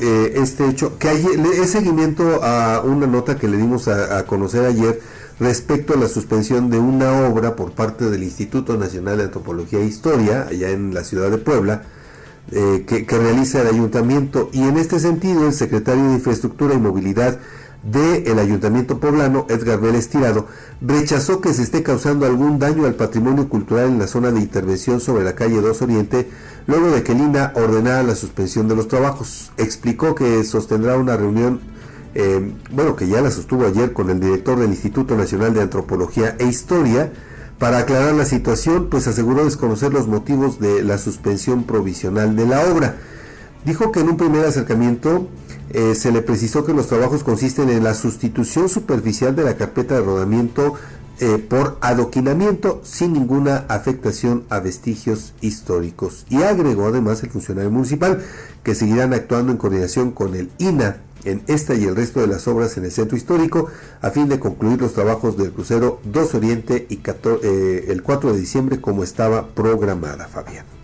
eh, este hecho, que ayer, es seguimiento a una nota que le dimos a, conocer ayer respecto a la suspensión de una obra por parte del Instituto Nacional de Antropología e Historia, allá en la ciudad de Puebla, eh, que, realiza el ayuntamiento. Y en este sentido, el secretario de Infraestructura y Movilidad del Ayuntamiento Poblano, Edgar Vélez Tirado, rechazó que se esté causando algún daño al patrimonio cultural en la zona de intervención sobre la calle 2 Oriente, luego de que Lina ordenara la suspensión de los trabajos. Explicó que sostendrá una reunión, eh, bueno, que ya la sostuvo ayer con el director del Instituto Nacional de Antropología e Historia, para aclarar la situación, pues aseguró desconocer los motivos de la suspensión provisional de la obra. Dijo que en un primer acercamiento eh, se le precisó que los trabajos consisten en la sustitución superficial de la carpeta de rodamiento eh, por adoquinamiento sin ninguna afectación a vestigios históricos. Y agregó además el funcionario municipal que seguirán actuando en coordinación con el INA en esta y el resto de las obras en el centro histórico a fin de concluir los trabajos del crucero 2 Oriente y eh, el 4 de diciembre como estaba programada, Fabián.